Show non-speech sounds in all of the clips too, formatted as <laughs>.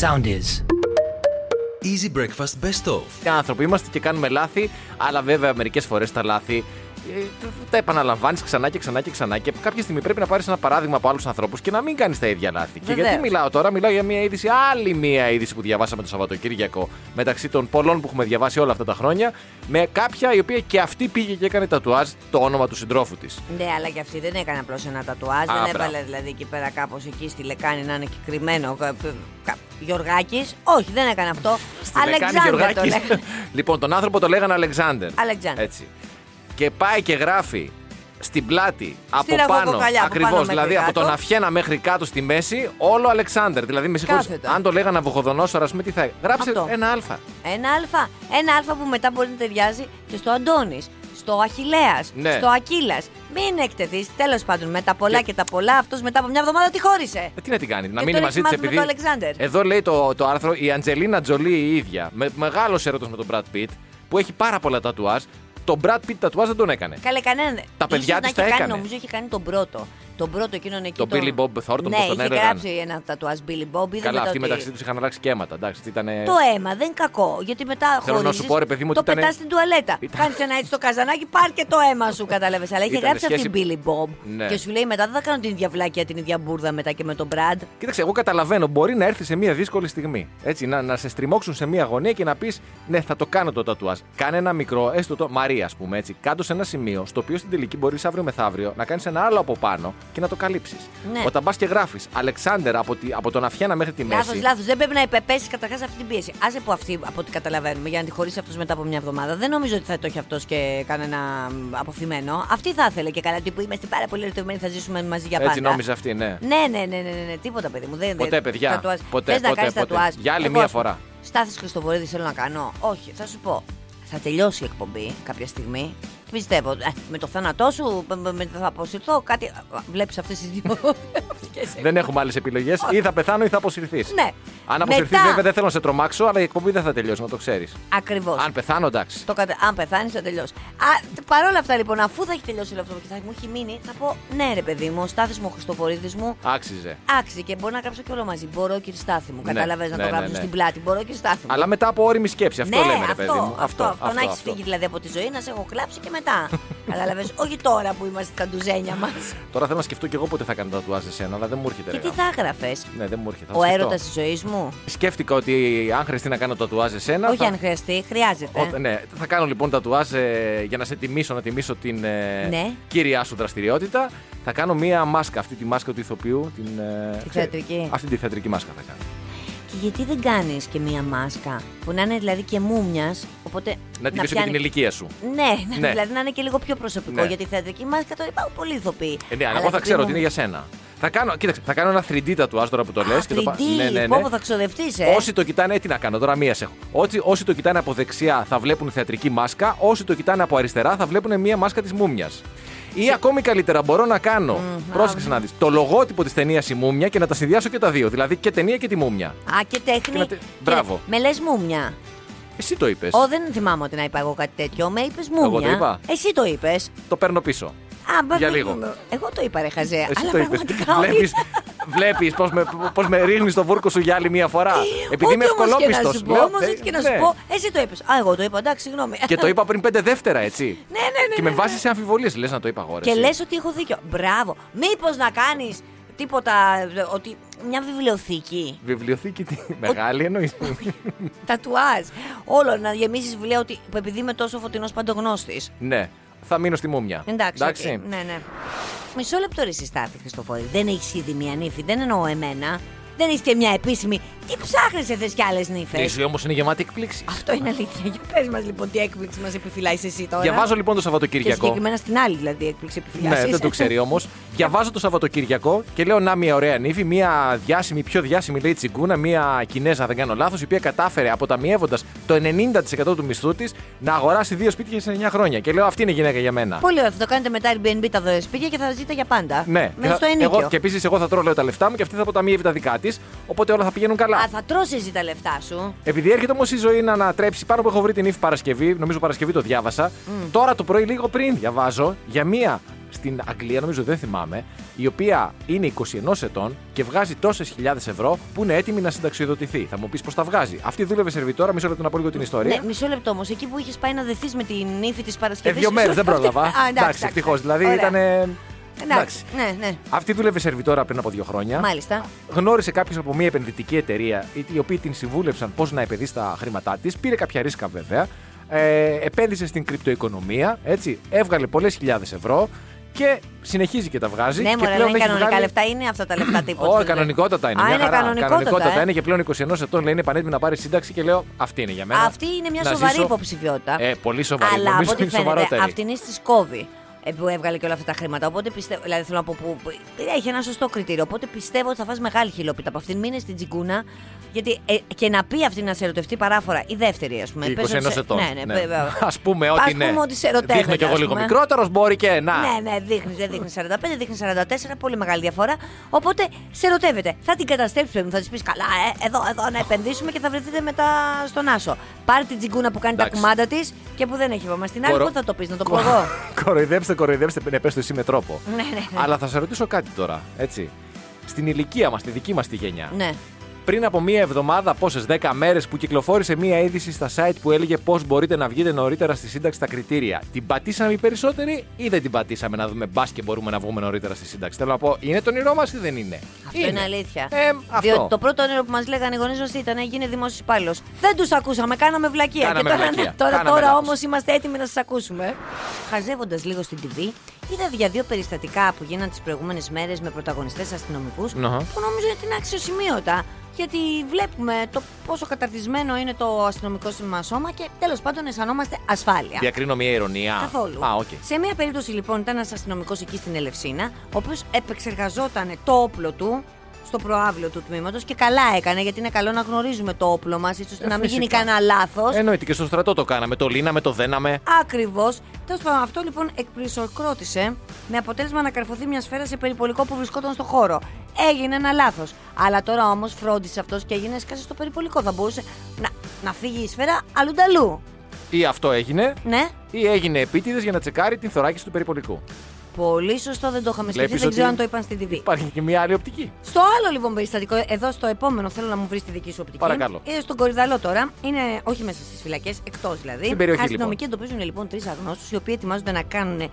Sound is. Easy Breakfast Best Of. Οι άνθρωποι είμαστε και κάνουμε λάθη, αλλά βέβαια μερικές φορές τα λάθη ε, τα επαναλαμβάνεις ξανά και ξανά και ξανά. Και κάποια στιγμή πρέπει να πάρεις ένα παράδειγμα από άλλους ανθρώπους και να μην κάνεις τα ίδια λάθη. Και Βεβαίως. γιατί μιλάω τώρα, μιλάω για μια είδηση, άλλη μια είδηση που διαβάσαμε το Σαββατοκύριακο μεταξύ των πολλών που έχουμε διαβάσει όλα αυτά τα χρόνια. Με κάποια η οποία και αυτή πήγε και έκανε τατουάζ το όνομα του συντρόφου της. Ναι, αλλά και αυτή δεν έκανε απλώς ένα τατουάζ. Α, δεν έβαλε μπράβο. δηλαδή εκεί πέρα κάπως εκεί στη λεκάνη να είναι και κρυμμένο. Γιωργάκης. Όχι, δεν έκανε αυτό. Αλεξάνδρ το λέγανε. <laughs> λοιπόν, τον άνθρωπο το λέγανε Αλεξάνδρ. Αλεξάνδρ. Έτσι. Και πάει και γράφει στην πλάτη από πάνω. ραχοκοκαλιά, από Ακριβώς. πάνω μέχρι Δηλαδή από κάτω. τον Αφιένα μέχρι κάτω στη μέση, όλο Αλεξάνδρ. Δηλαδή, με συγχωρείς, Κάθετο. αν το λέγανε Αβουχοδονόσορα, ας πούμε, τι θα. Γράψε Αυτό. ένα Α. Ένα αλφα. Ένα αλφα που μετά μπορεί να ταιριάζει και στο Αντώνης, στο Αχηλέα, Ναι. στο Ακύλας. Μην εκτεθείς. Τέλος πάντων, με τα πολλά Και- και, τα πολλά, αυτός μετά από μια εβδομάδα τη χώρισε. Ε, τι να την κάνει, να Και μείνει τώρα μαζί έχει της μάθει με επειδή. το Αλεξάνδρ. Εδώ λέει το, το άρθρο η Αντζελίνα Τζολί η ίδια, με μεγάλος έρωτος με τον Brad Pitt, που έχει πάρα πολλά τατουάζ. Το Brad Pitt τατουάζ δεν τον έκανε. Καλέ, κανένα. Τα παιδιά Ίσως της να τα έχει κάνει, έκανε. Νομίζω έχει κάνει τον πρώτο. Τον πρώτο εκείνον εκεί. Το Billy Bob Thornton, ναι, πώς τον είχε έλεγαν. γράψει ένα τατουάζ Billy Bob. είδε Καλά, μετά αυτοί ότι- μεταξύ τους είχαν αλλάξει και αίματα. Εντάξει, ήταν. Το αίμα δεν είναι κακό. Γιατί μετά Θέλω να χωρίζεις, σου πω, ρε παιδί μου, το ότι ήτανε- πετάς στην τουαλέτα. Ήταν- Κάνεις ένα έτσι στο καζανάκι, πάρ και το αίμα σου, κατάλαβες. Αλλά είχε Ήτανε γράψει αυτή σχέση- την Billy Bob. Ναι. Και σου λέει μετά δεν θα κάνω την ίδια βλάκια, την ίδια μπουρδα μετά και με τον Brad. Κοίταξε, εγώ καταλαβαίνω. Μπορεί να έρθει σε μια δύσκολη στιγμή. Έτσι, να, να σε στριμώξουν σε μια γωνία και να πεις: Ναι, θα το κάνω το τατουάζ. Κάνε ένα μικρό, έστω το Μαρία, ας πούμε έτσι. Κάτω σε ένα σημείο, στο οποίο στην τελική μπορείς αύριο μεθαύριο να κάνεις ένα άλλο από πάνω και να το καλύψεις. Ναι. Όταν πας και γράφεις Αλεξάνδερ από, τη, από τον Αφιένα μέχρι τη Λάθος, μέση. λάθος. Δεν πρέπει να υπεπέσεις καταρχάς αυτή την πίεση. Άσε που αυτή, από ό,τι καταλαβαίνουμε, για να τη χωρίσει αυτός μετά από μια εβδομάδα. Δεν νομίζω ότι θα το έχει αυτός και κανένα μ, αποθυμένο. Αυτή θα ήθελε και καλά. Τύπου είμαστε πάρα πολύ ερωτευμένοι, θα ζήσουμε μαζί για πάντα. Έτσι νόμιζε αυτή, ναι. Ναι, ναι, ναι, ναι, ναι, ναι, τίποτα παιδί μου. Δεν, Ποτέ, δεν- παιδιά. τατουάζ. Ποτέ, Θες να ποτέ, κάνεις ποτέ. τατουάζ. Για άλλη Εγώ, μία ας πούμε, φορά. Στάθης Χριστοβορίδη θέλω να κάνω. Όχι, θα σου πω. Θα τελειώσει η εκπομπή κάποια στιγμή. Πιστεύω. Ε, με το θάνατό σου με, με- θα αποσυρθώ. Κάτι. Βλέπεις αυτές τις δύο. οπτικές Δεν έχουμε άλλες επιλογές. Ή θα πεθάνω ή θα αποσυρθείς. Ναι. Αν αποσυρθείς, Μετά- βέβαια δεν θέλω να σε τρομάξω, αλλά η εκπομπή δεν θα τελειώσει, να το ξέρεις. Ακριβώς. Αν πεθάνω, εντάξει. Το κατε... Αν πεθάνεις, θα τελειώσει. Παρ' όλα αυτά, λοιπόν, αφού θα έχει τελειώσει όλο αυτό και θα μου έχει μείνει, θα πω ναι, ρε παιδί μου, ο Στάθης μου, ο Χριστοφορίδης μου, Άξιζε. άξιζε και μπορεί να γράψω και όλο μαζί. Μπορώ, κύριε Στάθη μου. Ναι, Καταλαβαίνεις να ναι, το ναι, γράψω ναι. στην πλάτη. Μπορώ, κύριε Στάθη μου. Αλλά μετά από όρημη σκέψη. Αυτό ναι, λέμε, ρε αυτό, παιδί μου. Αυτό, αυτό, να έχεις φύγει δηλαδή από τη ζωή, να σε έχω κλάψει και μετά. Καταλαβαίνεις, <laughs> όχι τώρα που είμαστε στα ντουζένια μας. Τώρα θέλω να σκεφτώ και εγώ πότε θα κάνω τα τατουάζ εσένα, αλλά δεν μου έρχεται. Και ρε τι γάμο. θα έγραφες, Ναι, δεν μου έρχεται. θα Ο σκεφτώ. έρωτας της ζωής μου; Σκέφτηκα ότι αν χρειαστεί να κάνω τατουάζ εσένα. Όχι θα... αν χρειαστεί, χρειάζεται. Ό, ναι, θα κάνω λοιπόν τατουάζ ε, για να σε τιμήσω, να τιμήσω την ε, Ναι. κύρια σου δραστηριότητα. Θα κάνω μία μάσκα, αυτή τη μάσκα του ηθοποιού. Την, ε, Τη ξέρεις, θεατρική. Αυτή τη θεατρική μάσκα θα κάνω. Και γιατί δεν κάνεις και μία μάσκα που να είναι δηλαδή και μούμιας, οπότε. Να τιμήσω και την πιάνει- ηλικία σου. Ναι, Ναι. <laughs> δηλαδή να είναι και λίγο πιο προσωπικό. Ναι. Γιατί η θεατρική μάσκα τώρα υπάρχουν πολλοί ηθοποιοί. Ε, ναι, αλλά Αλλά εγώ θα επειδή ξέρω μου- ότι είναι για σένα. Θα κάνω, κοίταξε, θα κάνω ένα 3D τατουάζ τώρα που το λες. 3D, ναι, ναι, ναι. πω, πω, θα ξοδευτείς, ε. Όσοι το κοιτάνε, ε, τι να κάνω, τώρα μίας σε έχω. Όσοι, όσοι το κοιτάνε από δεξιά θα βλέπουν θεατρική μάσκα. Όσοι το κοιτάνε από αριστερά θα βλέπουν μία μάσκα της μούμιας. Ή ακόμη καλύτερα, μπορώ να κάνω. Πρόσεξε να δεις. Το λογότυπο της ταινίας η μούμια και να τα συνδυάσω και τα δύο. Δηλαδή και ταινία και τη μούμια. Α, και τέχνη. Και να τε- και- Μπράβο. Με λες μούμια. Εσύ το είπες. Ω, δεν θυμάμαι ότι να είπα εγώ κάτι τέτοιο. Με είπες μούμια. Εγώ το είπα. Εσύ το είπες. Το παίρνω πίσω. Α, μπα- Για μπα- λίγο. Εγώ το είπα, ρε Χαζέ. Εσύ αλλά το είπες. πραγματικά όχι. Βλέπεις βλέπεις πώς με, πώς με ρίχνεις το βούρκο σου για άλλη μία φορά. Επειδή είμαι Ό,τι όμως και να ευκολόπιστο. σου πω, όμως έτσι και να σου πω, εσύ το είπες. Α, εγώ το είπα, εντάξει, συγγνώμη. Και το είπα πριν πέντε δεύτερα, έτσι. <laughs> Ναι, ναι, ναι, Και με ναι, βάζεις σε αμφιβολίες. Λες να το είπα εγώ. ρε, Και εσύ. λες ότι έχω δίκιο. Μπράβο. Μήπως να κάνεις τίποτα. Ότι μια βιβλιοθήκη. Βιβλιοθήκη τι, μεγάλη εννοείς. <laughs> Τατουάζ. Όλο να γεμίσεις βιβλία ότι που επειδή είμαι τόσο φωτεινός παντογνώστης. ναι, θα μείνω στη μούμια. Εντάξει, οκ. ναι, ναι. Μισό λεπτό ρε συ Στάθη, Χριστοφόρη. Δεν έχεις ήδη μια νύφη, δεν εννοώ εμένα. Δεν έχει και μια επίσημη. Τι ψάχνεις, θες κι άλλες νύφες; Η ζωή όμως είναι γεμάτη εκπλήξεις. Αυτό είναι αλήθεια. Για πες μας λοιπόν τι έκπληξη μας επιφυλάσσεις εσύ τώρα. Διαβάζω λοιπόν το Και Σαββατοκύριακο. συγκεκριμένα στην άλλη δηλαδή έκπληξη επιφυλάσσει. Ναι, δεν το ξέρει όμως. Διαβάζω το Σαββατοκύριακο και λέω να μια ωραία νύφη, μια διάσημη, πιο διάσημη λέει τσιγκούνα, μια Κινέζα, δεν κάνω λάθος, η οποία κατάφερε αποταμιεύοντας το 90% του μισθού της να αγοράσει δύο σπίτια σε 9 χρόνια. Και λέω αυτή είναι η γυναίκα για μένα. Πολύ ωραία. Θα το κάνετε μετά Airbnb τα δω σπίτια και θα ζείτε για πάντα. Ναι, Μέσα και στο θα- ενίκιο. εγώ, και επίσης εγώ θα τρώω λέω, τα λεφτά μου και αυτή θα αποταμιεύει τα δικά της. Οπότε όλα θα πηγαίνουν καλά. Α, θα τρώσει εσύ τα λεφτά σου. Επειδή έρχεται όμως η ζωή να ανατρέψει, πάνω που έχω βρει την ύφη Παρασκευή, νομίζω Παρασκευή το διάβασα. Τώρα το πρωί, λίγο πριν, διαβάζω για μία στην Αγγλία, νομίζω δεν θυμάμαι, η οποία είναι 21 ετών και βγάζει τόσες χιλιάδες ευρώ που είναι έτοιμη να συνταξιοδοτηθεί. Θα μου πεις πώς τα βγάζει. Αυτή δούλευε σερβιτόρα, μισό λεπτό να πω λίγο την ιστορία. Ναι, μισό λεπτό όμως. Εκεί που είχες πάει να δεθείς με την ύφη της Ε, Παρασκευής. δύο μέρες δεν πρόλαβα. εντάξει, ευτυχώς. Δηλαδή ήταν. Εντάξει. Ναι, ναι. Αυτή δούλευε σερβιτόρα πριν από δύο χρόνια. Μάλιστα. Γνώρισε κάποιο από μια επενδυτική εταιρεία, οι οι οποίοι την συμβούλεψαν πώς να επενδύσει τα χρήματά της. Πήρε κάποια ρίσκα βέβαια. Ε, επένδυσε στην κρυπτοοικονομία. Έτσι, έβγαλε πολλές χιλιάδες ευρώ και συνεχίζει και τα βγάζει. Ναι, και μωρέ, πλέον είναι έχει κανονικά βγάλει- λεφτά. Είναι αυτά τα λεφτά τίποτα. Όχι, κανονικότατα είναι. Α, μια είναι χαρά. κανονικότατα, ε. είναι και πλέον 21 ετών. Λέει είναι πανέτοιμη να πάρει σύνταξη και λέω αυτή είναι για μένα. Αυτή είναι μια Να σοβαρή ζήσω- υποψηφιότητα. Ε, πολύ σοβαρή. Αλλά από Νομίζω ό,τι είναι φαίνεται, σοβαρότερη. αυτήν τη κόβει ε, που έβγαλε και όλα αυτά τα χρήματα. Οπότε πιστεύω. Δηλαδή θέλω να πω που. που- Έχει ένα σωστό κριτήριο. Οπότε πιστεύω ότι θα φας μεγάλη χιλόπιτα από αυτήν. Μείνε στην τσιγκούνα. Γιατί ε, και να πει αυτή να σε ερωτευτεί παράφορα. Η δεύτερη, ας πούμε. Η πες 21 ότι σε- ετών. Ναι, ναι. βέβαια. <laughs> Α πούμε ότι Ας είναι. πούμε ότι σε ερωτεύεται, Δείχνω κι εγώ ας λίγο πούμε. μικρότερος, μπορεί και να. Ναι, ναι, δείχνεις, δεν δείχνεις 45, δείχνεις 44, πολύ μεγάλη διαφορά. Οπότε σε ερωτεύεται. Θα την καταστρέψεις πρέπει, θα της πεις καλά, ε, εδώ, εδώ να επενδύσουμε και θα βρεθείτε μετά στον Άσο. Πάρε την τσιγκούνα που κάνει Εντάξει. τα κουμάντα της και που δεν έχει βόμα. Στην άλλη, Κορο- πού θα το πεις, να το πω Κο- εγώ. <laughs> Κοροϊδέψτε, κοροϊδέψτε, ναι, πες το εσύ με τρόπο. Ναι, ναι, ναι. Αλλά θα σε ρωτήσω κάτι τώρα, έτσι. Στην ηλικία μας, τη δική μας τη γενιά. Ναι. Πριν από μία εβδομάδα, πόσες, 10 μέρες που κυκλοφόρησε μία είδηση στα site που έλεγε πώς μπορείτε να βγείτε νωρίτερα στη σύνταξη τα κριτήρια. Την πατήσαμε οι περισσότεροι ή δεν την πατήσαμε να δούμε μπας και μπορούμε να βγούμε νωρίτερα στη σύνταξη; Θέλω να πω, είναι το όνειρό μας ή δεν είναι; Αυτό είναι, αλήθεια. Ε, αυτό. Διότι το πρώτο όνειρο που μας λέγανε οι γονείς μας ήταν γίνει δημόσιος υπάλληλος. Δεν τους ακούσαμε, κάναμε βλακεία. Κάναμε και τώρα, βλακεία. τώρα, Κάναμε τώρα λάθος. όμως είμαστε έτοιμοι να σας ακούσουμε. Χαζεύοντας λίγο στην TV, είδα για δύο περιστατικά που γίνανε τις προηγούμενες μέρες με πρωταγωνιστές αστυνομικούς Ναχα. που νομίζω ότι είναι αξιοσημείωτα. Γιατί βλέπουμε το πόσο καταρτισμένο είναι το αστυνομικό μας σώμα και τέλος πάντων αισθανόμαστε ασφάλεια. Διακρίνω μία ειρωνεία. Καθόλου. Α, οκ. Σε μία περίπτωση λοιπόν ήταν ένας αστυνομικός εκεί στην Ελευσίνα, ο οποίος επεξεργαζόταν το όπλο του στο προάβλιο του τμήματος και καλά έκανε γιατί είναι καλό να γνωρίζουμε το όπλο μας, ώστε Ε, να μην γίνει φυσικά. κανένα λάθος. Εννοείται και στο στρατό το κάναμε. Το λύναμε, το δέναμε. Ακριβώς. Τέλος πάντων, αυτό λοιπόν εκπλησοκρότησε με αποτέλεσμα να καρφωθεί μια σφαίρα σε περιπολικό που βρισκόταν στο χώρο. Έγινε ένα λάθος. Αλλά τώρα όμως φρόντισε αυτός και έγινε σκάσε στο περιπολικό. Θα μπορούσε να, να φύγει η σφαίρα αλλούνταλού. Ή αυτό έγινε, Ναι. ή έγινε επίτηδες για να τσεκάρει την θωράκιση του περιπολικού. Πολύ σωστό, δεν το είχαμε σκεφτεί. Βλέπεις Δεν ξέρω ότι αν το είπαν στην TV. Υπάρχει και μία άλλη οπτική. Στο άλλο λοιπόν περιστατικό, εδώ στο επόμενο θέλω να μου βρεις τη δική σου οπτική. Παρακαλώ. Είναι στον Κορυδαλό τώρα. Είναι όχι μέσα στις φυλακές, εκτός δηλαδή. Στην περιοχή, Αστυνομικοί εντοπίζουν λοιπόν τρεις αγνώστους οι οποίοι ετοιμάζονται να κάνουν ε,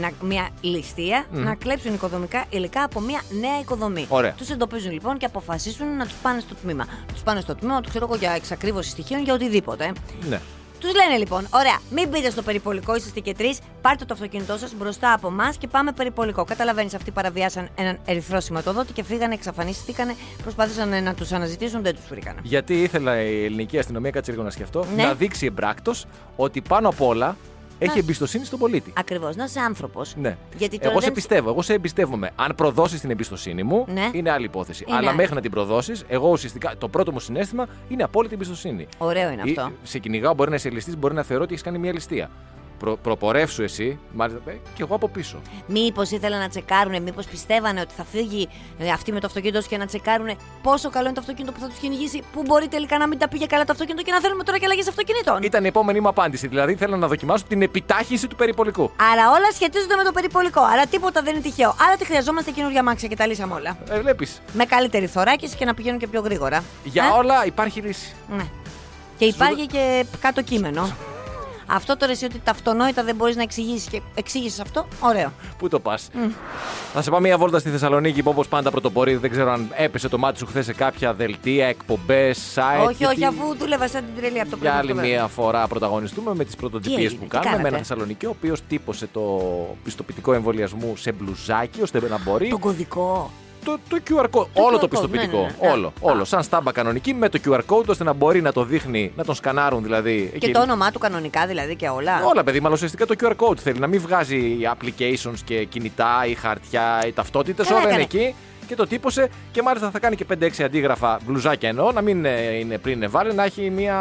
να- μια ληστεία, να κλέψουν οικοδομικά υλικά από μια νέα οικοδομή. Ωραία. Τους εντοπίζουν λοιπόν και αποφασίσουν να τους πάνε στο τμήμα. Τους πάνε στο τμήμα, τους ξέρω εγώ για εξακρίβωση στοιχείων, για οτιδήποτε. Ναι. Τους λένε λοιπόν: Ωραία, μην μπείτε στο περιπολικό, είσαστε και τρεις. Πάρτε το αυτοκίνητό σας μπροστά από εμάς και πάμε περιπολικό. Καταλαβαίνεις, αυτοί παραβιάσαν έναν ερυθρό σηματοδότη και φύγανε, εξαφανίστηκαν, προσπάθησαν ε, να τους αναζητήσουν, δεν τους βρήκαν. Γιατί ήθελα η ελληνική αστυνομία, κάτσε λίγο να σκεφτώ, Ναι. να δείξει εμπράκτος ότι πάνω απ' όλα έχει Να- εμπιστοσύνη στον πολίτη. Ακριβώς, να είσαι άνθρωπος. Ναι. Γιατί τώρα εγώ σε δεν- πιστεύω, εγώ σε εμπιστεύομαι. Αν προδώσεις την εμπιστοσύνη μου, Ναι. είναι άλλη υπόθεση. Είναι Αλλά άλλη. μέχρι να την προδώσεις, εγώ ουσιαστικά το πρώτο μου συνέστημα είναι απόλυτη εμπιστοσύνη. Ωραίο είναι Ή, αυτό. σε κυνηγάω, μπορεί να είσαι ληστής, μπορεί να θεωρώ ότι έχεις κάνει μια ληστεία. Προ, προπορεύσου εσύ, μάλιστα, ε, και εγώ από πίσω. Μήπως ήθελαν να τσεκάρουν, μήπως πιστεύανε ότι θα φύγει ε, αυτή με το αυτοκίνητο τους και να τσεκάρουν πόσο καλό είναι το αυτοκίνητο που θα τους κυνηγήσει, που μπορεί τελικά να μην τα πήγε καλά το αυτοκίνητο και να θέλουμε τώρα και αλλαγές αυτοκινήτων. Ήταν η επόμενη μου απάντηση. Δηλαδή θέλω να δοκιμάσω την επιτάχυνση του περιπολικού. Άρα όλα σχετίζονται με το περιπολικό. Άρα τίποτα δεν είναι τυχαίο. Άρα τι χρειαζόμαστε καινούργια μάξια και τα λύσαμε όλα. Ε, Βλέπεις. Με καλύτερη θωράκιση και να πηγαίνουν και πιο γρήγορα. Για Ε; όλα υπάρχει λύση. Ναι. Και υπάρχει και κάτω κείμενο. Αυτό τώρα εσύ ότι τα αυτονόητα δεν μπορείς να εξηγήσεις και εξήγησες αυτό, ωραίο. Πού το πας; Θα σε πάω μια βόλτα στη Θεσσαλονίκη που όπω πάντα πρωτοπορεί. Δεν ξέρω αν έπεσε το μάτι σου χθες σε κάποια δελτία, εκπομπές, site. όχι, όχι, αφού δούλευα σαν την τρελή από το Για πρωί άλλη μέχρι το μία φορά πρωταγωνιστούμε με τις πρωτοτυπίε έγινε, που τι κάνουμε. Με κάνατε; ένα Θεσσαλονίκη ο οποίος τύπωσε το πιστοποιητικό εμβολιασμού σε μπλουζάκι ώστε να μπορεί. Τον κωδικό. Το, το QR code. Το όλο QR το code, πιστοποιητικό. ναι, ναι, ναι. Όλο. Α. όλο. Σαν στάμπα κανονική με το QR code ώστε να μπορεί να το δείχνει, να τον σκανάρουν δηλαδή. Και εκεί. το όνομά του κανονικά δηλαδή και όλα. Όλα, παιδί, αλλά ουσιαστικά το QR code θέλει να μην βγάζει applications και κινητά ή χαρτιά ή ταυτότητες. Καλά Όλα είναι έκανε. εκεί και το τύπωσε και μάλιστα θα κάνει και 5-6 αντίγραφα μπλουζάκια εννοώ, να μην ε, είναι πριν βάλει, να έχει μια.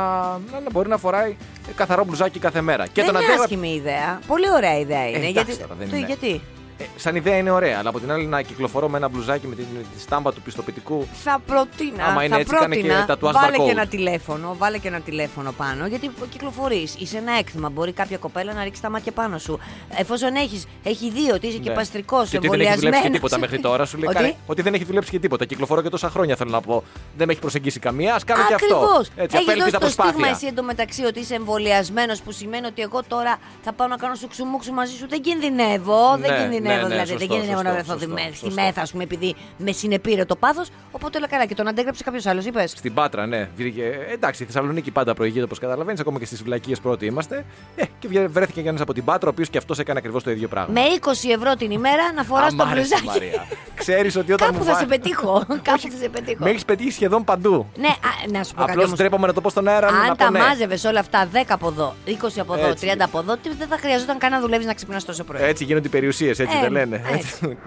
να να μπορεί να φοράει καθαρό μπλουζάκι κάθε μέρα. Και δεν τον είναι αντίγραφα. άσχημη ιδέα. Πολύ ωραία ιδέα είναι. εντάξει γιατί... τώρα, δεν το- είναι. γιατί; Ε, σαν ιδέα είναι ωραία, αλλά από την άλλη να κυκλοφορώ με ένα μπλουζάκι με την, τη στάμπα του πιστοποιητικού. Θα προτείνα. Άμα είναι θα έτσι, κάνε και πρότεινα, τατουάζ βάλε barcode. και ένα τηλέφωνο, βάλε και ένα τηλέφωνο πάνω, γιατί κυκλοφορείς. Είσαι ένα έκθεμα. Μπορεί κάποια κοπέλα να ρίξει τα μάτια πάνω σου. Εφόσον έχεις, έχει δει ότι είσαι και Ναι. παστρικός, Και ότι δεν έχει δουλέψει και τίποτα μέχρι τώρα. Σου λέει Ότι; κάνε- ότι δεν έχει δουλέψει και τίποτα. Κυκλοφορώ και τόσα χρόνια θέλω να πω. Δεν με έχει προσεγγίσει καμία. Α κάνω και αυτό. Ακριβώς. Έτσι, Έχεις απέλπιστα δώσει το στίγμα προσπάθεια. εσύ εντωμεταξύ ότι είσαι εμβολιασμένος, που σημαίνει ότι εγώ τώρα θα πάω να κάνω σουξουμούξου μαζί σου. Δεν κινδυνεύω. Ναι, δεν κινδυνεύω ναι, ναι, δηλαδή. σωστό, δεν κινδυνεύω να σωστό, βρεθώ σωστό, στη- στη σωστό. μέθα, ας πούμε, επειδή με συνεπήρε το πάθος. Οπότε όλα καλά. Και τον αντέγραψε κάποιος άλλος, είπες. Στην Πάτρα, ναι. Βρήκε- ε, Εντάξει, η Θεσσαλονίκη πάντα προηγείται όπως καταλαβαίνεις. Ακόμα και στις φυλακίε πρώτοι είμαστε. Ε, και βγε- βρέθηκε και ένας από την Πάτρα, ο οποίος και αυτός έκανε ακριβώς το ίδιο πράγμα. Με 20 ευρώ την ημέρα να φοράς το Αμάρε, μπλουζάκι. Μαρία. Ξέρεις ότι όταν Κάπου μου θα βά- σε πετύχω. Κάπου θα σε πετύχω. Με έχεις πετύχει σχεδόν παντού. Ναι, α, να σου πω κάτι. Απλώς όμως. ντρέπομαι να το πω στον αέρα. να Αν πω τα ναι. μάζευες όλα αυτά 10 από εδώ, 20 από εδώ, Έτσι. 30 από εδώ, τι- δεν θα χρειαζόταν καν να δουλεύεις να ξυπνάς τόσο πρωί. Έτσι γίνονται οι περιουσίες, έτσι Ε, δεν λένε. έτσι.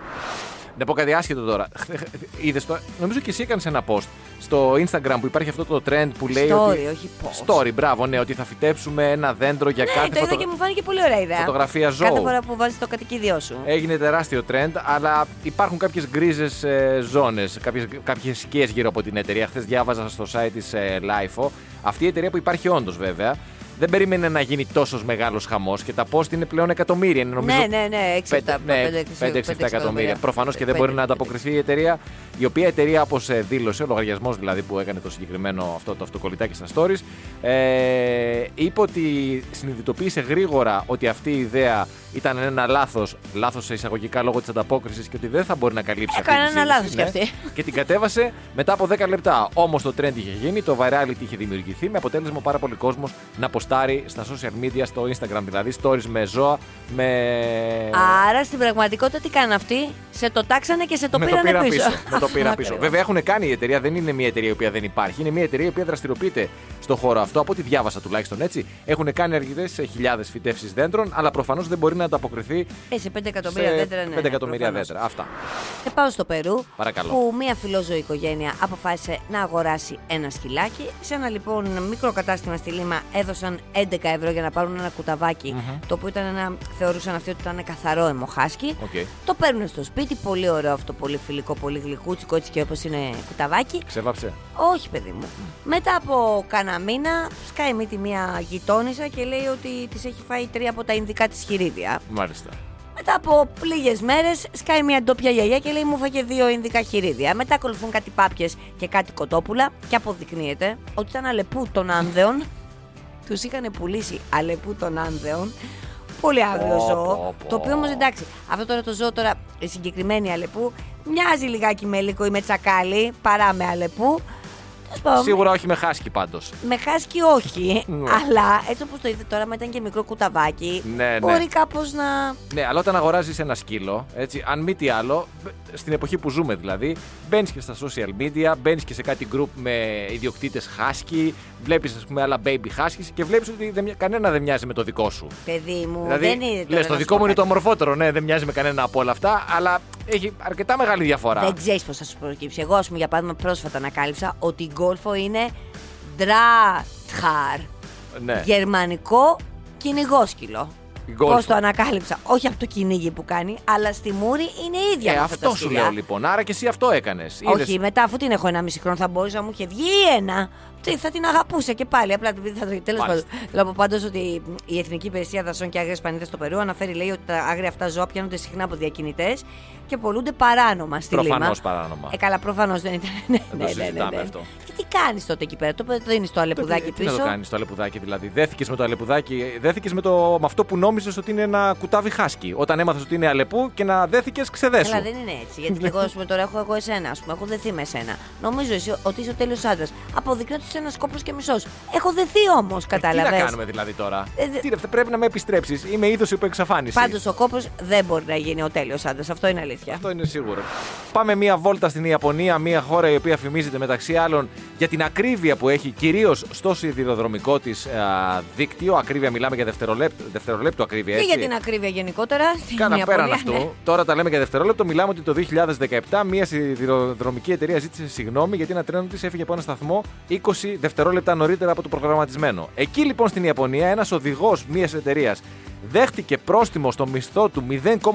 Να πω κάτι άσχετο τώρα. <laughs> Είδες το, νομίζω και εσύ έκανες ένα post στο Instagram που υπάρχει αυτό το trend που λέει. Story, ότι... όχι post. Story, μπράβο, ναι, ότι θα φυτέψουμε ένα δέντρο για Ναι, κάθε το είδα φωτο- και μου φάνηκε πολύ ωραία ιδέα. φωτογραφία ζώου. Κάθε φορά που βάζεις το κατοικίδιό σου. Έγινε τεράστιο trend, αλλά υπάρχουν κάποιες γκρίζες ε, ζώνες, κάποιες οικίε γύρω από την εταιρεία. Χθες διάβαζα στο site της ε, LIFO. Αυτή η εταιρεία που υπάρχει όντως βέβαια. Δεν περίμενε να γίνει τόσος μεγάλος χαμός και τα post είναι πλέον εκατομμύρια. Είναι νομίζω Ναι, ναι, ναι, 6-7 5-7 ναι, εκατομμύρια. Προφανώς και δεν μπορεί να ανταποκριθεί η εταιρεία. Η οποία εταιρεία, όπως δήλωσε, ο λογαριασμός δηλαδή που έκανε το συγκεκριμένο αυτό το αυτοκολλητάκι στα stories, ε, είπε ότι συνειδητοποίησε γρήγορα ότι αυτή η ιδέα ήταν ένα λάθος, λάθος σε εισαγωγικά λόγω της ανταπόκρισης και ότι δεν θα μπορεί να καλύψει αυτή Έκανε τη ένα ζήτηση, λάθος κι αυτή. Και την κατέβασε μετά από 10 λεπτά. Όμως το trend είχε γίνει, το virality είχε δημιουργηθεί με αποτέλεσμα πάρα πολύ κόσμος να ποστάρει στα social media, στο Instagram δηλαδή, stories με ζώα, με. Άρα στην πραγματικότητα τι κάνουν αυτοί, σε το τάξανε και σε το με πήραν το πήρα πίσω. Με το πήρα Αυτό πίσω. ακριβώς. Βέβαια έχουν κάνει η εταιρεία, δεν είναι μια εταιρεία η οποία δεν υπάρχει. Είναι μια εταιρεία η οποία δραστηριοποιείται στον χώρο αυτό, από ό,τι διάβασα τουλάχιστον έτσι. Έχουν κάνει αρκετές χιλιάδες φυτεύσεις δέντρων, αλλά προφανώς δεν μπορεί να ανταποκριθεί Ε, σε 5 εκατομμύρια σε δέντρα, ναι. 5 εκατομμύρια προφανώς. δέντρα. Αυτά. Και πάω στο Περού, Παρακαλώ. που μια φιλόζωη οικογένεια αποφάσισε να αγοράσει ένα σκυλάκι. Σε ένα λοιπόν μικρό κατάστημα στη Λίμα έδωσαν 11 ευρώ για να πάρουν ένα κουταβάκι, το οποίο ήταν ένα, θεωρούσαν αυτοί ότι ήταν καθαρόαιμο χάσκι. Οκ. Το παίρνουν στο σπίτι, πολύ ωραίο αυτό, πολύ φιλικό, πολύ γλυκούτσικο, έτσι και όπως είναι κουταβάκι. Ξέβαψε. Όχι, παιδί μου. Μετά από κάνα μήνα, σκάει μύτη μια γειτόνισσα και λέει ότι της έχει φάει τρία από τα ινδικά της χειρίδια. Μάλιστα. Μετά από λίγες μέρες, σκάει μια ντόπια γιαγιά και λέει: Μου φάγε δύο ινδικά χειρίδια. Μετά ακολουθούν κάτι πάπιες και κάτι κοτόπουλα και αποδεικνύεται ότι ήταν αλεπού των Άνδεων. <laughs> Τους είχαν πουλήσει αλεπού των Άνδεων. Πολύ άγριο Πω, ζώο. πω, πω. Το οποίο όμως εντάξει, αυτό τώρα το ζώο τώρα, η συγκεκριμένη αλεπού, μοιάζει λιγάκι με λύκο ή με τσακάλι παρά με αλεπού. Τέλος πάντων, Σίγουρα όχι με χάσκι πάντως. με χάσκι όχι, Ναι. αλλά έτσι όπως το είδε τώρα, με ήταν και μικρό κουταβάκι. Ναι, ναι. Μπορεί κάπως να. Ναι, αλλά όταν αγοράζεις ένα σκύλο, έτσι, αν μη τι άλλο, μπ- στην εποχή που ζούμε δηλαδή, μπαίνεις και στα social media, μπαίνεις και σε κάτι group με ιδιοκτήτες husky, βλέπεις ας πούμε άλλα baby huskies και βλέπεις ότι δεν, μοι- κανένα δεν μοιάζει με το δικό σου. Παιδί μου, δηλαδή, δεν είναι. τώρα λες, να το σου δικό πω μου είναι το κάτι. αμορφότερο, ναι, δεν μοιάζει με κανένα από όλα αυτά, αλλά έχει αρκετά μεγάλη διαφορά. Δεν ξέρεις πώς θα σου προκύψει. Εγώ, ας πούμε, για παράδειγμα, πρόσφατα ανακάλυψα ότι η γκόλφο είναι ντράτχαρ. Ναι. Γερμανικό κυνηγόσκυλο. Η γκόλφο. Πώς το ανακάλυψα, όχι από το κυνήγι που κάνει, αλλά στη μούρη είναι ίδια Ε, με αυτά τα αυτό σου σκυλιά. λέω λοιπόν. Άρα και εσύ αυτό έκανες. Όχι, μετά αφού την έχω ένα μισή χρόνο θα μπορούσα να μου είχε βγει ένα. Τι, θα την αγαπούσα και πάλι. Απλά επειδή θα το. Τέλος πάντων. Μάλιστα. Θέλω να πω πάντως ότι η Εθνική Υπηρεσία Δασών και Άγριε Πανίδε στο Περού αναφέρει, λέει, ότι τα άγρια αυτά ζώα πιάνονται συχνά από διακινητές και πολλούνται παράνομα στη Προφανώς Λίμα. παράνομα. Ε, καλά, προφανώς δεν ήταν. Ναι, το ναι, ναι, ναι, συζητάμε ναι. αυτό. Και τι κάνεις τότε εκεί πέρα, το δίνεις το αλεπουδάκι Τι να πίσω. το κάνεις το αλεπουδάκι, δηλαδή. Δέθηκες με το αλεπουδάκι, δέθηκες με, το, με αυτό που νόμιζες ότι είναι ένα κουτάβι χάσκι. Όταν έμαθες ότι είναι αλεπού και να δέθηκες, ξεδέσου. Καλά, δεν είναι έτσι. Γιατί εγώ, ας πούμε, τώρα έχω εγώ εσένα, ας πούμε, έχω δεθεί με εσένα. Νομίζω εσύ ότι είσαι ο τέλειος άντρας. Αποδεικνύει ότι είσαι ένας κόπρος και μισός. Έχω δεθεί όμως, Τι κατάλαβες; να κάνουμε δηλαδή τώρα; Ε, δε- Τι, ρε, πρέπει να με επιστρέψεις. Είμαι είδος υπό εξαφάνιση. Πάντως ο κόπο δεν μπορεί να γίνει ο τέλειος άντρας. Αυτό είναι αλήθεια. Αυτό είναι σίγουρο. Πάμε μία βόλτα στην Ιαπωνία, μία χώρα η οποία φημίζεται μεταξύ άλλων για την ακρίβεια που έχει κυρίως στο σιδηροδρομικό της δίκτυο. Ακρίβεια, μιλάμε για δευτερολέπτο, δευτερολέπτο ακρίβεια. Και Έτσι. για την ακρίβεια γενικότερα. Στην Κάνα Ιαπωνία, πέραν αυτού. ναι. Τώρα τα λέμε για δευτερόλεπτο. Μιλάμε ότι το 2017 μία σιδηροδρομική εταιρεία ζήτησε συγγνώμη γιατί ένα τρένο της έφυγε από ένα σταθμό 20 δευτερόλεπτα νωρίτερα από το προγραμματισμένο. Εκεί λοιπόν στην Ιαπωνία ένας οδηγός μία εταιρείας δέχτηκε πρόστιμο στο μισθό του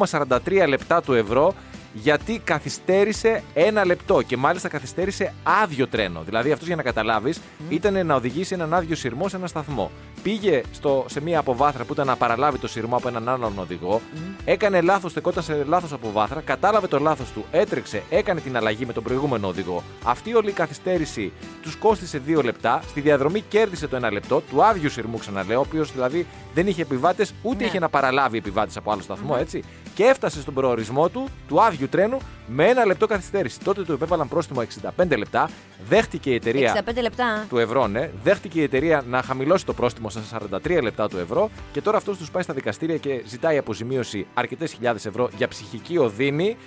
0,43 λεπτά του ευρώ γιατί καθυστέρησε ένα λεπτό και μάλιστα καθυστέρησε άδειο τρένο. Δηλαδή αυτός για να καταλάβεις ήταν να οδηγήσει έναν άδειο σειρμό σε ένα σταθμό. Πήγε στο, σε μία αποβάθρα που ήταν να παραλάβει το σειρμό από έναν άλλον οδηγό, έκανε λάθος, στεκόταν σε λάθο αποβάθρα, κατάλαβε το λάθος του, έτρεξε, έκανε την αλλαγή με τον προηγούμενο οδηγό. Αυτή όλη η καθυστέρηση τους κόστησε δύο λεπτά. Στη διαδρομή κέρδισε το ένα λεπτό του άδειου σειρμού, ξαναλέω, ο οποίος δηλαδή δεν είχε επιβάτες ούτε Ναι. είχε να παραλάβει επιβάτες από άλλο σταθμό, έτσι. Και έφτασε στον προορισμό του, του άδειου τρένου, με ένα λεπτό καθυστέρηση. Τότε του επέβαλαν πρόστιμο 65 λεπτά. Δέχτηκε η εταιρεία 65 λεπτά. του ευρώ, ναι. Δέχτηκε η εταιρεία να χαμηλώσει το πρόστιμο στα 43 λεπτά του ευρώ και τώρα αυτός τους πάει στα δικαστήρια και ζητάει αποζημίωση αρκετές χιλιάδες ευρώ για ψυχική οδύνη,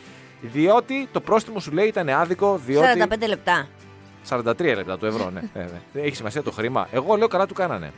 διότι το πρόστιμο σου λέει ήταν άδικο, διότι. 45 λεπτά. 43 λεπτά του ευρώ, ναι. βέβαια. Δεν έχει σημασία το χρήμα. Εγώ λέω καλά του κάνανε.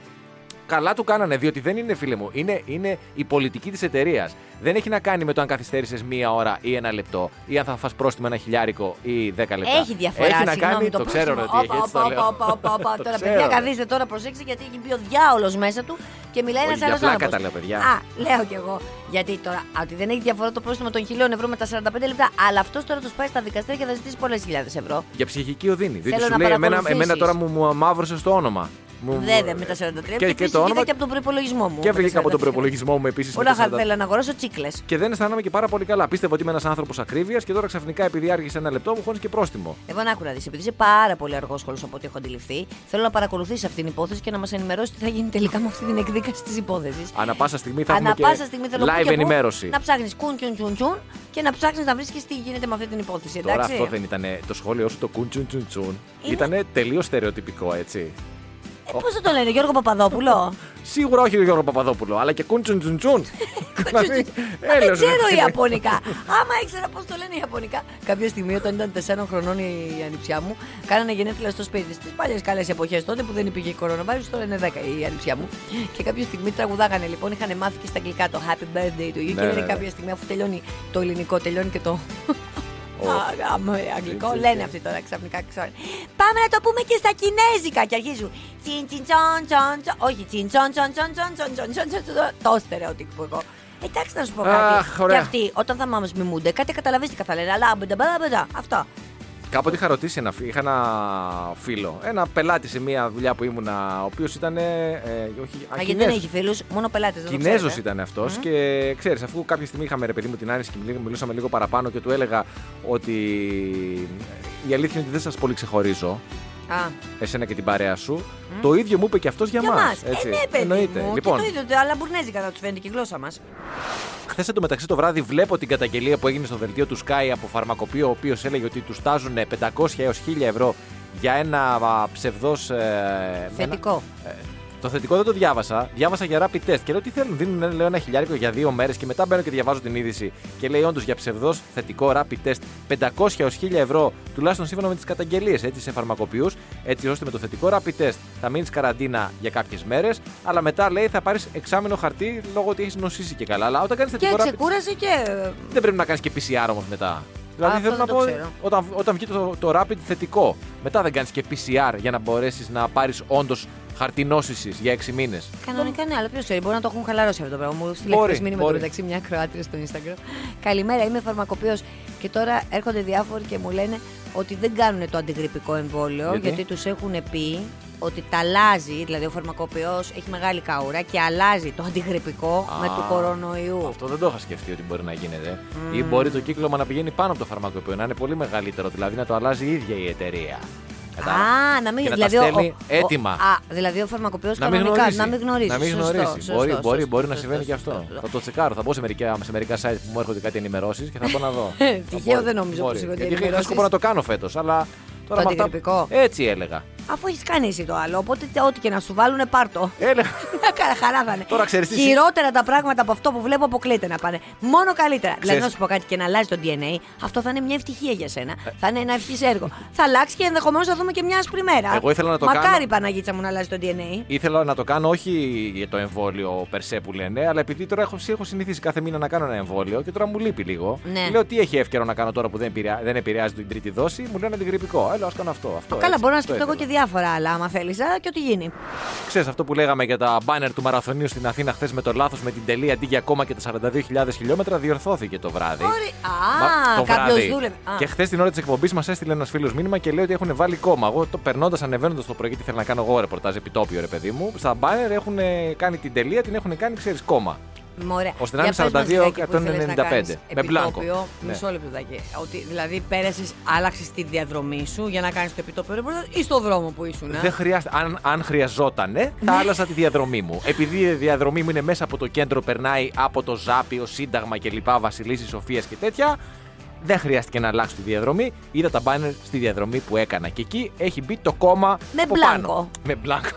Καλά του κάνανε, διότι δεν είναι φίλε μου. Είναι, είναι η πολιτική της εταιρείας. Δεν έχει να κάνει με το αν καθυστέρησες μία ώρα ή ένα λεπτό ή αν θα φας πρόστιμο ένα χιλιάρικο ή 10 λεπτά. Έχει διαφορά. Έχει να συγγνώμη, κάνει, το, ξέρω πρόστιμο. ότι έχει, έτσι το Όπα, λέω. όπα, όπα, όπα, <laughs> Το Τώρα, ξέρω, παιδιά, ρε. καθίστε τώρα, προσέξτε γιατί έχει μπει ο διάολος μέσα του και μιλάει Όχι, ένα για άλλος πλάκα άνθρωπος. τα λέω, παιδιά. Α, λέω κι εγώ. Γιατί τώρα, α, ότι δεν έχει διαφορά το πρόστιμο των χιλίων ευρώ με τα 45 λεπτά, αλλά αυτός τώρα τους πάει στα δικαστήρια και θα ζητήσει πολλές χιλιάδες ευρώ. Για ψυχική οδύνη. Διότι Θέλω σου να λέει, εμένα, παρακολουθήσεις. εμένα τώρα μου, μου μαύρωσε το όνομα. Μου- Βέβαια, με τα 43 και, και, και το όνομα. και από τον προπολογισμό μου. Και με τα έβγαινε από τον 43. προπολογισμό μου επίσης. Όλα θα θέλω να αγοράσω τσίκλες. Και δεν αισθάνομαι και πάρα πολύ καλά. Πίστευα ότι είμαι ένας άνθρωπος ακρίβειας και τώρα ξαφνικά επειδή άργησε ένα λεπτό μου χώνεις και πρόστιμο. Εγώ να άκου να δεις, επειδή είσαι πάρα πολύ αργός σχολό από ό,τι έχω αντιληφθεί, θέλω να παρακολουθήσει αυτή την υπόθεση και να μας ενημερώσεις τι θα γίνει τελικά με αυτή την εκδίκαση της υπόθεσης. Ανά πάσα στιγμή θα Ανά έχουμε πάσα και στιγμή θέλω που live και που ενημέρωση. Να ψάχνεις κουν τσουν τσουν τσουν και να ψάχνεις να βρίσκει τι γίνεται με αυτή την υπόθεση. Τώρα Εντάξει. αυτό δεν ήταν το σχόλιο σου το κουν τσουν τσουν τσουν. Είναι- Ήταν τελείως στερεοτυπικό έτσι. Ε, Πώς θα το λένε, Γιώργο Παπαδόπουλο; <laughs> Σίγουρα όχι ο Γιώργο Παπαδόπουλο, αλλά και κουν τσουν τσουν τσουν. Δηλαδή, Μα δεν έλεος, ρε ξέρω φίλε. Ιαπωνικά. Άμα ήξερα πώς το λένε Ιαπωνικά. Κάποια στιγμή, όταν ήταν 4 χρονών η ανιψιά μου, κάνανε γενέθλια στο σπίτι τη. Τι παλιές καλές εποχές τότε που δεν υπήρχε κορονοϊό, τώρα είναι 10 η ανιψιά μου. Και κάποια στιγμή τραγουδάγανε λοιπόν, είχαν μάθει και στα αγγλικά το Happy Birthday to you. Ναι, και ναι, λένε ναι. κάποια στιγμή, αφού τελειώνει το ελληνικό, τελειώνει και το. Ε, αγγλικό. Λένε αυτοί τώρα ξαφνικά. Πάμε να το πούμε και στα κινέζικα και αρχίζουν. Τσιν τσιν τσον τσον τσον. Όχι, τσιν τσον τσον τσον τσον τσον τσον τσον. Το στερεότυπο εγώ. Ε, εντάξει να σου πω κάτι. Και αυτοί όταν θα μας μιμούνται κάτι καταλαβαίνεις τι καθαλένε. Αλλά μπεντα, μπεντα. Αυτό. Κάποτε είχα ρωτήσει ένα, φι- είχα ένα φίλο, ένα πελάτη σε μια δουλειά που ήμουνα, ο οποίος ήταν. Ε, όχι, Α, γιατί δεν έχει φίλους, μόνο πελάτες. Κινέζος ήταν αυτός και ξέρεις, αφού κάποια στιγμή είχαμε ρε παιδί μου την άνοιξη και μιλή- μιλούσαμε λίγο παραπάνω και του έλεγα ότι η αλήθεια είναι ότι δεν σας πολύ ξεχωρίζω, Α, εσένα και την παρέα σου. Το ίδιο μου είπε και αυτός για, για μας, μας. Έτσι. Ε, ναι, παιδί Εννοείται. μου. Λοιπόν, Και το ίδιο, αλλά μπουρνέζικα θα τους φαίνεται και η γλώσσα μας. Χθες εντωμεταξύ το βράδυ βλέπω την καταγγελία που έγινε στο δελτίο του Sky από φαρμακοποιό, ο οποίος έλεγε ότι τους στάζουν 500 έως 1000 ευρώ για ένα ψευδός. Θετικό. Το θετικό δεν το διάβασα. Διάβασα για rapid test και λέω τι θέλουν. Δίνουν λέω, ένα χιλιάρικο για δύο μέρες και μετά μπαίνω και διαβάζω την είδηση και λέει όντως για ψευδός θετικό rapid test 500 έως 1000 ευρώ τουλάχιστον σύμφωνα με τις καταγγελίες έτσι σε φαρμακοποιούς. Έτσι ώστε με το θετικό rapid test θα μείνεις καραντίνα για κάποιες μέρες, αλλά μετά λέει θα πάρεις εξάμενο χαρτί λόγω ότι έχεις νοσήσει και καλά. Αλλά όταν κάνεις Και θετικό rapid ξεκούρασε και. δεν πρέπει να κάνεις και PCR όμως μετά. Δηλαδή Αυτό θέλω να δεν το πω, ξέρω. όταν, όταν βγει το, το rapid θετικό, μετά δεν κάνεις και PCR για να μπορέσεις να πάρεις όντως χαρτινόσησης για 6 μήνες. Κανονικά ναι, αλλά ποιος ξέρει, μπορεί να το έχουν χαλαρώσει αυτό το πράγμα. Μου στείλε Μπορεί, χθες μήνυμα το μπορεί. μεταξύ μια Κροάτρια στο Instagram. Καλημέρα, είμαι φαρμακοποιός. Και τώρα έρχονται διάφοροι και μου λένε ότι δεν κάνουν το αντιγρυπικό εμβόλιο Γιατί; γιατί, τους έχουν πει ότι τα αλλάζει, δηλαδή ο φαρμακοποιός έχει μεγάλη καούρα και αλλάζει το αντιγρυπικό με Α, του κορονοϊού. Αυτό δεν το είχα σκεφτεί ότι μπορεί να γίνεται. Ή μπορεί το κύκλωμα να πηγαίνει πάνω από το φαρμακοποιό, να είναι πολύ μεγαλύτερο, δηλαδή να το αλλάζει η ίδια η εταιρεία. Κατάλαβα. Α, να μην Και να δηλαδή, τα ο- στέλνει ο- έτοιμα. Α, δηλαδή ο φαρμακοποιός να μην κανονικά γνωρίζει. να μην γνωρίζει. Να μην Σωστό, γνωρίζει. σωστό, μπορεί, σωστό, μπορεί, σωστό, μπορεί να σωστό, συμβαίνει και σωστό, αυτό. σωστό. Θα το τσεκάρω. Θα μπω σε μερικά, σε μερικά site που μου έρχονται κάτι ενημερώσεις και θα πω να δω. <laughs> Τυχαίο Θα δεν νομίζω μπορεί. πως έρχονται Γιατί είχα ενημερώσεις. σκοπό να το κάνω φέτος, αλλά. Τώρα Το με αυτά- αντιγρυπικό. Έτσι έλεγα. Αφού έχεις κάνει εσύ το άλλο, οπότε ό,τι και να σου βάλουν, πάρτο. Έλεγα. <laughs> Καλά, χαρά θα είναι. Τώρα ξέρεις τι- Χειρότερα τα πράγματα από αυτό που βλέπω αποκλείται να πάνε. Μόνο καλύτερα. Δηλαδή, να Ξέρεις- σου πω κάτι και να αλλάζει το DNA, αυτό θα είναι μια ευτυχία για σένα. Θα είναι ένα ευτυχή έργο. θα αλλάξει και ενδεχομένως θα δούμε και μια άσπρη μέρα. Εγώ ήθελα να το Μακάρι κάνω. η Παναγίτσα μου να αλλάζει το DNA. Ήθελα να το κάνω όχι για το εμβόλιο περσέ που λένε, αλλά επειδή τώρα έχω, έχω συνηθίσει κάθε μήνα να κάνω ένα εμβόλιο και τώρα μου λείπει λίγο. Ναι. Λέω τι έχει εύκαιρο να κάνω τώρα που δεν, επηρεά- δεν επηρεάζει την τρίτη δόση, μου λένε αντιγρυπικό. Έλα, ας κάνω αυτό. αυτό Καλά, έτσι. μπορώ να Αυτό σκεφτώ εγώ και ήθελα. Διάφορα άλλα, άμα θέλεις, και ό,τι γίνει. Ξέρεις αυτό που λέγαμε για τα μπάνερ του μαραθωνίου στην Αθήνα χθες με το λάθος με την τελεία αντί για ακόμα και τα 42.000 χιλιόμετρα διορθώθηκε το βράδυ. Ωρι- Μα- Α, το κάποιος βράδυ. δούλευε. Α. Και χθες την ώρα της εκπομπής μας έστειλε ένας φίλος μήνυμα και λέει ότι έχουν βάλει κόμμα. Εγώ το περνώντας, ανεβαίνοντας το πρωί, γιατί θέλω να κάνω εγώ ρεπορτάζ επιτόπιο, ρε παιδί μου, στα μπάνερ έχουν κάνει την τελεία, την έχουν κάνει, ξέρεις, κόμμα. Ωραία. Ώστε να Για είναι πες μας 42 λιγάκι που ήθελες να 195. κάνεις Με μπλάνκο. επιτόπιο. Ναι. Μισό λεπτάκι. Ότι δηλαδή πέρασες, άλλαξες τη διαδρομή σου για να κάνεις το επιτόπιο ρεπορτάζ ή στο δρόμο που ήσουν. ε; Δεν χρειάζεται. Αν, αν χρειαζότανε, θα Ναι. άλλαζα τη διαδρομή μου. Επειδή η διαδρομή μου είναι μέσα από το κέντρο, περνάει από το Ζάππειο, Σύνταγμα κλπ. Βασιλίσσης Σοφίας και τέτοια. Δεν χρειάστηκε να αλλάξω τη διαδρομή. Είδα τα μπάνερ στη διαδρομή που έκανα. Και εκεί έχει μπει το κόμμα. Με από μπλάνκο. πάνω. Με μπλάνκο.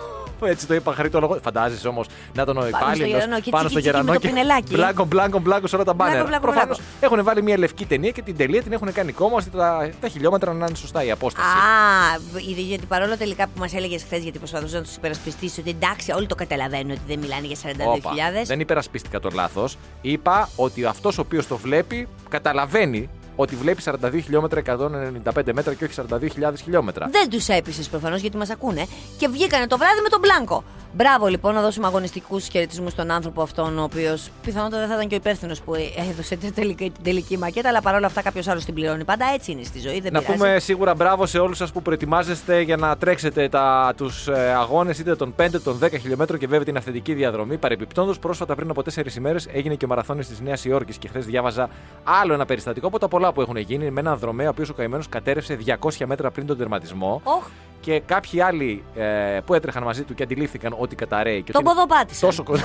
Έτσι το είπα χαρίτο Φαντάζεσαι όμως να τον ο στο υπάλληλο γερανό, και πάνω στο τσίκι, τσίκι με γερανό το πινελάκι. Μπλάνκο, μπλάνκο, μπλάνκο σε όλα τα μπάνερ. Μπλάνκο, μπλάνκο, Προφανώς μπλάνκο. έχουν βάλει μια λευκή ταινία και την τελεία την έχουν κάνει κόμμα ώστε τα, τα χιλιόμετρα να είναι σωστά η απόσταση. Α, είδε, γιατί παρόλο τελικά που μας έλεγες χθες, γιατί προσπαθούσες να τους υπερασπιστείς, ότι εντάξει, όλοι το καταλαβαίνουν ότι δεν μιλάνε για 42.000. Όπα, δεν υπερασπίστηκα το λάθος. Είπα ότι αυτός ο οποίος το βλέπει καταλαβαίνει ότι βλέπει 42 χιλιόμετρα 195 μέτρα και όχι 42.000 χιλιόμετρα. Δεν τους έπεισες προφανώς γιατί μας ακούνε και βγήκανε το βράδυ με τον Μπλάνκο. Μπράβο λοιπόν να δώσουμε αγωνιστικούς χαιρετισμούς στον άνθρωπο αυτόν, ο οποίος πιθανότατα δεν θα ήταν και ο υπεύθυνος που έδωσε την τελική, την τελική μακέτα, αλλά παρόλα αυτά κάποιος άλλος την πληρώνει. Πάντα έτσι είναι στη ζωή, δεν Να πειράζει. πούμε σίγουρα μπράβο σε όλους σας που προετοιμάζεστε για να τρέξετε τους ε, αγώνες είτε των 5 των 10 χιλιόμετρων και βέβαια την αυθεντική διαδρομή. Παρεπιπτόντω, πρόσφατα πριν από 4 ημέρες έγινε και ο μαραθώνιος της Νέας Υόρκης και χθες διάβαζα άλλο ένα περιστατικό από τα πολλά που έχουν γίνει με έναν δρομέα ο οποίος ο καημένος κατέρευσε 200 μέτρα πριν τον τερματισμό. Οχ, Και κάποιοι άλλοι ε, που έτρεχαν μαζί του και αντιλήφθηκαν ότι καταραίει. Και τον ότι είναι ποδοπάτησαν. Τόσο κοντά.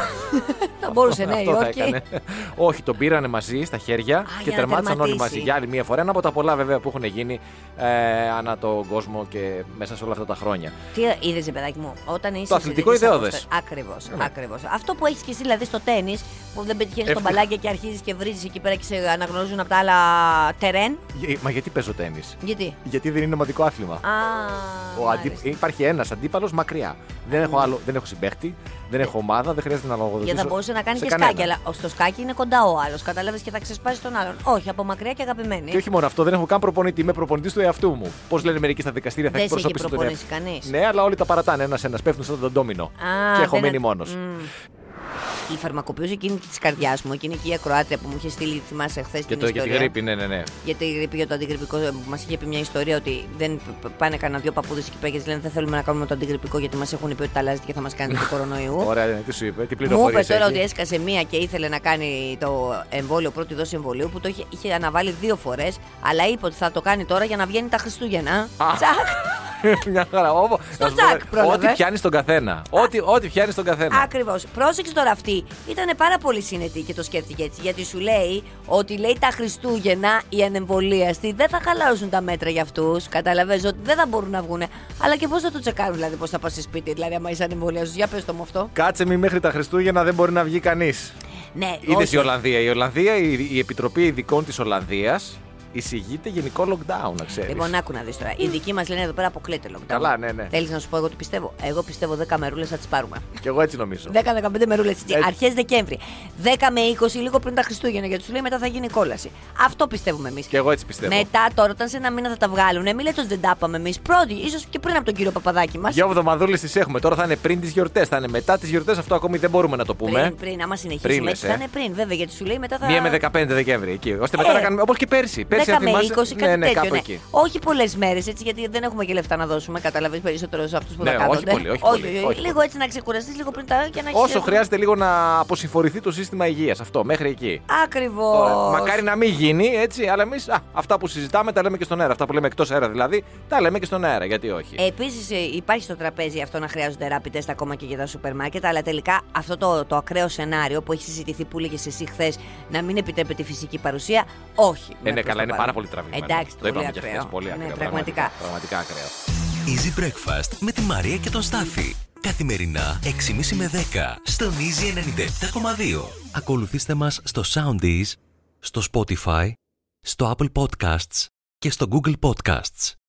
Θα μπορούσε, ναι, η Αυτό θα Υόρκη. έκανε. Όχι, τον πήρανε μαζί στα χέρια και για να τερμάτισαν όλοι τερματίσει. μαζί για άλλη μία φορά. Ένα από τα πολλά βέβαια που έχουν γίνει ε, ανά τον κόσμο και μέσα σε όλα αυτά τα χρόνια. Τι είδες, παιδάκι μου, όταν είσαι. Το αθλητικό ιδεώδες. Ακριβώς. Ναι. Ακριβώς. Αυτό που έχεις και εσύ δηλαδή στο τέννη, που δεν πετυχαίνεις τον Εύκολα. μπαλάκι και αρχίζεις και βρίζεις εκεί πέρα και σε αναγνωρίζουν από τα άλλα τερέν. Ε, Μα γιατί παίζω τέννη. Γιατί; Γιατί δεν είναι ομαδικό άθλημα. Α, Ο αντί... μάλιστα. Υπάρχει ένας αντίπαλος μακριά. Δεν έχω, άλλο... δεν έχω συμπέχτη, δεν έχω ομάδα, δεν χρειάζεται να λογοδοτήσω. Γιατί θα μπορούσε να κάνει σε και κανένα. σκάκι, αλλά στο σκάκι είναι κοντά ο άλλος. Κατάλαβες και θα ξεσπάσει τον άλλον. Όχι, από μακριά και αγαπημένη. Και όχι μόνο αυτό, δεν έχω καν προπονητή. Είμαι προπονητής του εαυτού μου. Πώς λένε μερικοί στα δικαστήρια, θα Δεν σε έχει εκπροσωπήσω τον προπονήσει εαυτό. κανείς. Ναι, αλλά όλοι τα παρατάνε ένα-ένα. Πέφτουν σαν τον ντόμινο. Α, και έχω δεν- μείνει μόνος. Μμ. Η φαρμακοποιούσα εκείνη της καρδιάς μου, εκείνη εκεί η ακροάτρια που μου είχε στείλει, θυμάσαι χθες Και την το για τη ιστορία; γρήπη, ναι, ναι, ναι. Για τη γρήπη, για το αντιγρυπικό, μας είχε πει μια ιστορία ότι δεν π- π- πάνε κανένα δύο παππούδες εκεί πέρα και λένε Δεν θέλουμε να κάνουμε το αντιγρυπικό γιατί μας έχουν πει ότι τα αλλάζετε και θα μας κάνετε του κορονοϊού. <laughs> Ωραία, ναι, τι σου είπε, τι Μου είπε πληροφορίες. τώρα ότι έσκασε μία και ήθελε να κάνει το εμβόλιο, πρώτη δόση εμβολίου που το είχε, είχε αναβάλει δύο φορές, αλλά είπε ότι θα το κάνει τώρα για να βγαίνει τα Χριστούγεννα. Α. Τσακ! <laughs> Μια χαρά. Όπο- Στο να σου πω, τσακ πρόλαβε. Ό,τι πιάνεις στον καθένα. Ό,τι, ό,τι πιάνεις στον καθένα. Ακριβώς. Πρόσεξε τώρα αυτή. Ήταν πάρα πολύ συνετή και το σκέφτηκε έτσι. Γιατί σου λέει ότι λέει τα Χριστούγεννα οι ανεμβολίαστοι δεν θα χαλαρώσουν τα μέτρα για αυτούς. Κατάλαβες ότι δεν θα μπορούν να βγουν. Αλλά και πώς θα το τσεκάρουν, δηλαδή πώς θα πας στη σπίτι, δηλαδή άμα είσαι ανεμβολίαστος. Για πες το μου αυτό. Κάτσε μη μέχρι τα Χριστούγεννα δεν μπορεί να βγει κανείς. Ναι, Είδες όχι. η Ολλανδία. Η Ολλανδία, η, η Επιτροπή Ειδικών της Ολλανδίας εισηγείται γενικό lockdown, να ξέρεις. Λοιπόν, άκου να δεις τώρα. Οι δικοί μας λένε εδώ πέρα αποκλείεται lockdown. Καλά, ναι, ναι. Θέλεις να σου πω εγώ τι πιστεύω; Εγώ πιστεύω 10 μερούλε θα τις πάρουμε. Κι εγώ έτσι νομίζω. 10-15 μερούλε έτσι. Έτσι. Αρχές Δεκέμβρη. 10 με 20 λίγο πριν τα Χριστούγεννα. Γιατί σου λέει μετά θα γίνει κόλαση. Αυτό πιστεύουμε εμείς. Κι εγώ έτσι πιστεύω. Μετά τώρα, όταν σε ένα μήνα θα τα βγάλουν, μην λέτε ότι δεν τα είπαμε εμείς. Πρώτοι, ίσως και πριν από τον κύριο Παπαδάκη μας. Δύο εβδομαδούλες τις έχουμε. Τώρα θα είναι πριν τις γιορτές. Θα είναι μετά τις γιορτές. Αυτό ακόμη δεν μπορούμε να το πούμε. Πριν, πριν, άμα συνεχίσουμε Πριν, έτσι, λες, θα ε. είναι πριν, βέβαια, γιατί σου λέει μετά θα. 1 με 15 Δεκέμβρη εκεί. ώστε μετά Ε, να κάνουμε. Όπως και πέρσι. Πέρσι 10 αν με 20, θυμάσαι- κάτι ναι, ναι, τέτοιο. κάπου ναι. εκεί. Όχι πολλές μέρες έτσι, γιατί δεν έχουμε και λεφτά να δώσουμε. Καταλαβαίνεις περισσότερο σε αυτούς που Ναι, τα όχι κάνονται. πολύ, όχι πολύ, όχι λίγο πολύ. έτσι να ξεκουραστείς, λίγο πριν τα. Για να έχεις Όσο εύκολο. χρειάζεται λίγο να αποσυμφορηθεί το σύστημα υγείας. Αυτό, μέχρι εκεί. Ακριβώς. Τώρα, Μακάρι να μην γίνει έτσι, αλλά εμείς αυτά που συζητάμε τα λέμε και στον αέρα. Αυτά που λέμε εκτός αέρα δηλαδή, τα λέμε και στον αέρα. Γιατί όχι. Επίσης, υπάρχει στο τραπέζι αυτό να χρειάζονται rapid test ακόμα και για τα σούπερ μάρκετ. Αλλά τελικά αυτό το, το ακραίο σενάριο που έχει συζητηθεί που έλεγες εσύ χθες να μην επιτρέπεται η φυσική παρουσία, όχι. Ε, ναι, προς καλά, το είναι παρόν. πάρα πολύ τραβηγμένο. Εντάξει, το πολύ είπαμε και ακραίο. χθες. Πολύ ακραίο. Ναι, πραγματικά. Πραγματικά ακραίο. Easy Breakfast με τη Μαρία και τον Στάφη. Καθημερινά 6.30 με 10 στον Easy 97.2. Ακολουθήστε μας στο Soundees, στο Spotify, στο Apple Podcasts και στο Google Podcasts.